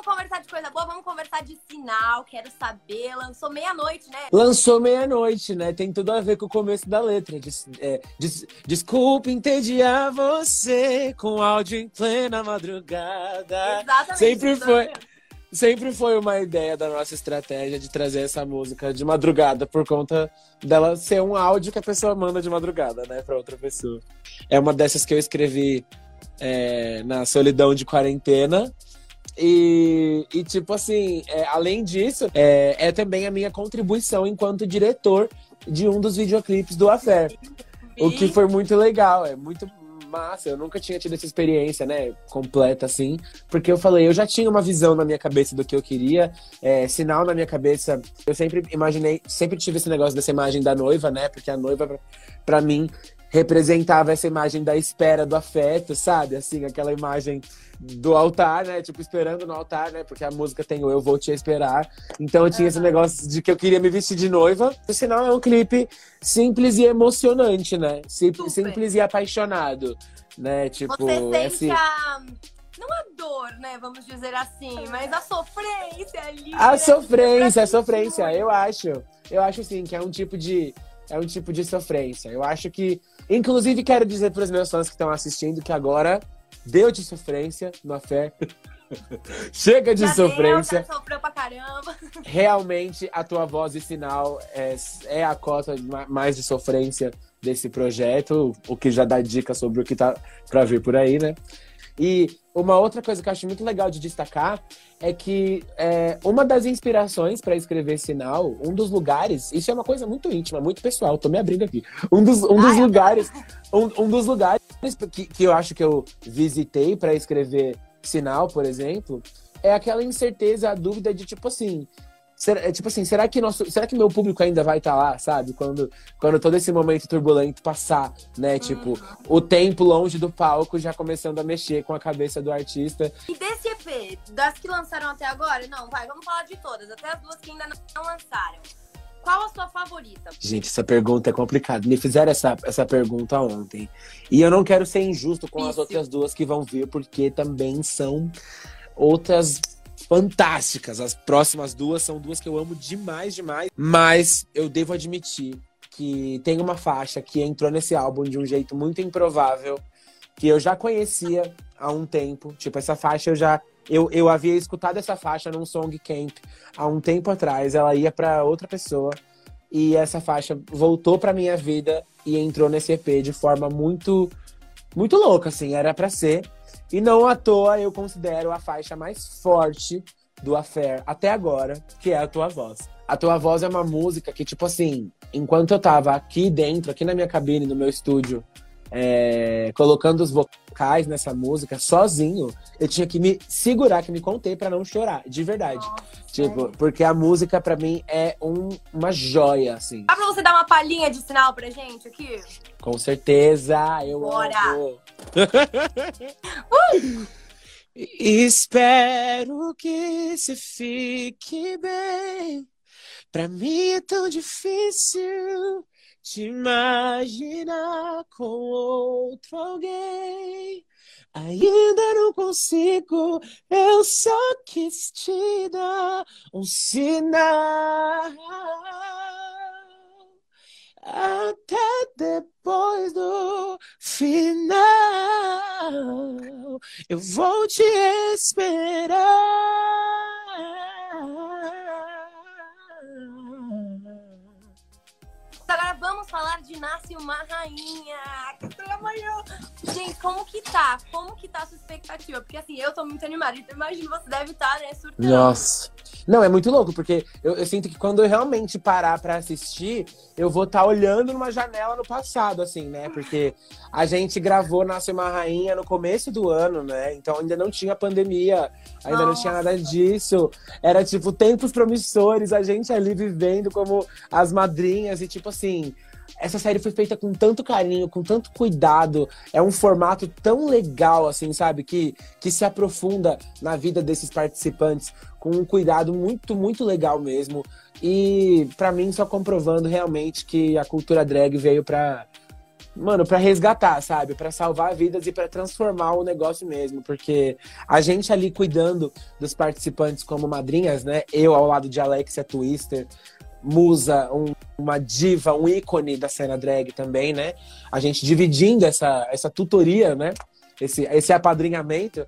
vamos conversar de coisa boa, vamos conversar de sinal, quero saber. Lançou meia-noite, né? Lançou meia-noite, né? Tem tudo a ver com o começo da letra. Des, é, des, desculpe entediar você com áudio em plena madrugada. Exatamente. Sempre foi. Sempre foi uma ideia da nossa estratégia de trazer essa música de madrugada por conta dela ser um áudio que a pessoa manda de madrugada, né, para outra pessoa. É uma dessas que eu escrevi é, na solidão de quarentena. E, e tipo assim, é, além disso, é, é também a minha contribuição enquanto diretor de um dos videoclipes do Affair. O que foi muito legal, é muito massa. Eu nunca tinha tido essa experiência, né, completa assim, porque eu falei, eu já tinha uma visão na minha cabeça do que eu queria, é, sinal na minha cabeça. Eu sempre imaginei, sempre tive esse negócio dessa imagem da noiva, né, porque a noiva, para mim, representava essa imagem da espera do afeto, sabe? Assim, aquela imagem do altar, né? Tipo, esperando no altar, né? Porque a música tem o Eu Vou Te Esperar. Então eu tinha uhum. esse negócio de que eu queria me vestir de noiva. O sinal é um clipe simples e emocionante, né? Simples, simples e apaixonado, né? Tipo, Você sente a... Não a dor, né? Vamos dizer assim, mas a sofrência ali. A né? sofrência, a sofrência, eu acho. Eu acho, sim, que é um tipo de é um tipo de sofrência. Eu acho que, inclusive, quero dizer para os meus fãs que estão assistindo que agora deu de sofrência no fé. Chega de já sofrência. Deu, sofreu pra caramba. Realmente, a tua voz e sinal é, é a cota mais de sofrência desse projeto, o que já dá dica sobre o que tá pra vir por aí, né? E uma outra coisa que eu acho muito legal de destacar é que é, uma das inspirações para escrever sinal, um dos lugares, isso é uma coisa muito íntima, muito pessoal, tô me abrindo aqui. Um dos, um dos lugares, um, um, dos lugares que, que eu acho que eu visitei para escrever sinal, por exemplo, é aquela incerteza, a dúvida de tipo assim, Será, é, tipo assim, será que, nosso, será que meu público ainda vai estar tá lá, sabe? Quando, quando todo esse momento turbulento passar, né? Tipo, o tempo longe do palco já começando a mexer com a cabeça do artista. E desse EP, das que lançaram até agora? Não, vai, vamos falar de todas, até as duas que ainda não lançaram. Qual a sua favorita? Gente, essa pergunta é complicada. Me fizeram essa, essa pergunta ontem. E eu não quero ser injusto com Isso. as outras duas que vão vir, porque também são outras fantásticas. As próximas duas são duas que eu amo demais, demais. Mas eu devo admitir que tem uma faixa que entrou nesse álbum de um jeito muito improvável, que eu já conhecia há um tempo. Tipo, essa faixa eu já. Eu, eu havia escutado essa faixa num Song Camp há um tempo atrás. Ela ia para outra pessoa. E essa faixa voltou pra minha vida e entrou nesse EP de forma muito, muito louca, assim. Era para ser. E não à toa eu considero a faixa mais forte do Affair até agora, que é a tua voz. A tua voz é uma música que, tipo assim, enquanto eu tava aqui dentro, aqui na minha cabine, no meu estúdio, é, colocando os vocais nessa música sozinho, eu tinha que me segurar, que me contei para não chorar, de verdade. Nossa, tipo, é. porque a música para mim é um, uma joia, assim. Dá pra você dar uma palhinha de sinal pra gente aqui? Com certeza, eu Bora. amo. uh! Espero que se fique bem. Pra mim é tão difícil te imaginar com outro alguém. Ainda não consigo, eu só quis te dar um sinal. Até depois do final, eu vou te esperar. Vamos falar de Nasce uma Rainha. Amanhã. Gente, como que tá? Como que tá a sua expectativa? Porque assim, eu tô muito animada. Então imagino você deve estar, tá, né, surtando. Nossa. Não, é muito louco, porque eu, eu sinto que quando eu realmente parar para assistir, eu vou estar tá olhando numa janela no passado, assim, né? Porque a gente gravou Nasce uma Rainha no começo do ano, né? Então ainda não tinha pandemia, ainda Nossa. não tinha nada disso. Era tipo tempos promissores, a gente ali vivendo como as madrinhas e tipo assim essa série foi feita com tanto carinho, com tanto cuidado. É um formato tão legal, assim, sabe? Que, que se aprofunda na vida desses participantes com um cuidado muito, muito legal mesmo. E para mim, só comprovando realmente que a cultura drag veio pra. mano, para resgatar, sabe? Para salvar vidas e para transformar o negócio mesmo, porque a gente ali cuidando dos participantes como madrinhas, né? Eu ao lado de Alexia Twister, musa, um, uma diva, um ícone da cena drag também, né? A gente dividindo essa, essa tutoria, né? Esse, esse apadrinhamento.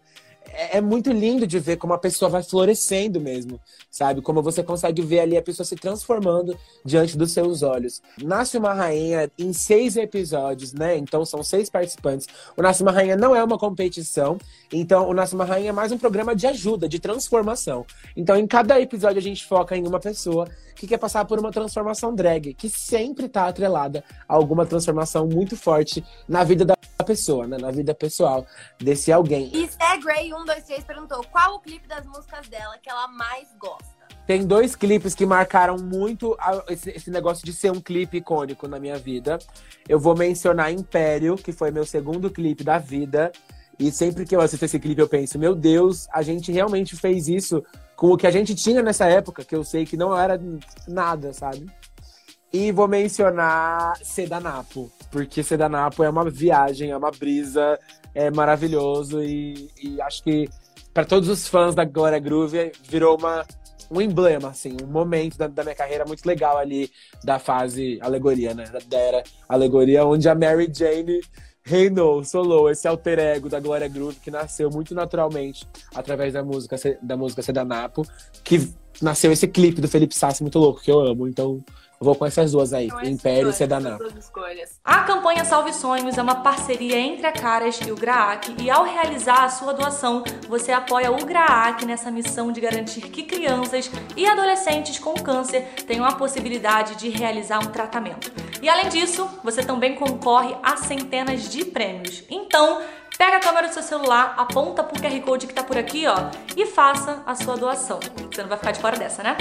É, é muito lindo de ver como a pessoa vai florescendo mesmo, sabe? Como você consegue ver ali a pessoa se transformando diante dos seus olhos. Nasce uma rainha em seis episódios, né? Então são seis participantes. O Nasce uma Rainha não é uma competição, então o Nasce uma Rainha é mais um programa de ajuda, de transformação. Então em cada episódio a gente foca em uma pessoa que quer passar por uma transformação drag, que sempre está atrelada a alguma transformação muito forte na vida da pessoa, né? Na vida pessoal desse alguém. E Sé Gray 123 perguntou qual o clipe das músicas dela que ela mais gosta. Tem dois clipes que marcaram muito esse, esse, negócio de ser um clipe icônico na minha vida. Eu vou mencionar Império, que foi meu segundo clipe da vida. E sempre que eu assisto esse clipe, eu penso, meu Deus, a gente realmente fez isso com o que a gente tinha nessa época, que eu sei que não era nada, sabe? E vou mencionar Sedanapo, porque Sedanapo é uma viagem, é uma brisa, é maravilhoso e, e acho que para todos os fãs da Glória Groove virou uma, um emblema, assim, um momento da, da, minha carreira muito legal ali da fase alegoria, né? Da era alegoria, onde a Mary Jane reinou, solou esse alter ego da Glória Groove que nasceu muito naturalmente através da música da música Sedanapo, que nasceu esse clipe do Felipe Sassi muito louco que eu amo. Então, eu vou com essas duas aí, então, Império e Sedanapo. A campanha Salve Sonhos é uma parceria entre a Caras e o GRAAC e ao realizar a sua doação, você apoia o GRAAC nessa missão de garantir que crianças e adolescentes com câncer tenham a possibilidade de realizar um tratamento. E além disso, você também concorre a centenas de prêmios. Então, pega a câmera do seu celular, aponta pro QR Code que tá por aqui, ó, e faça a sua doação. Você não vai ficar de fora dessa, né?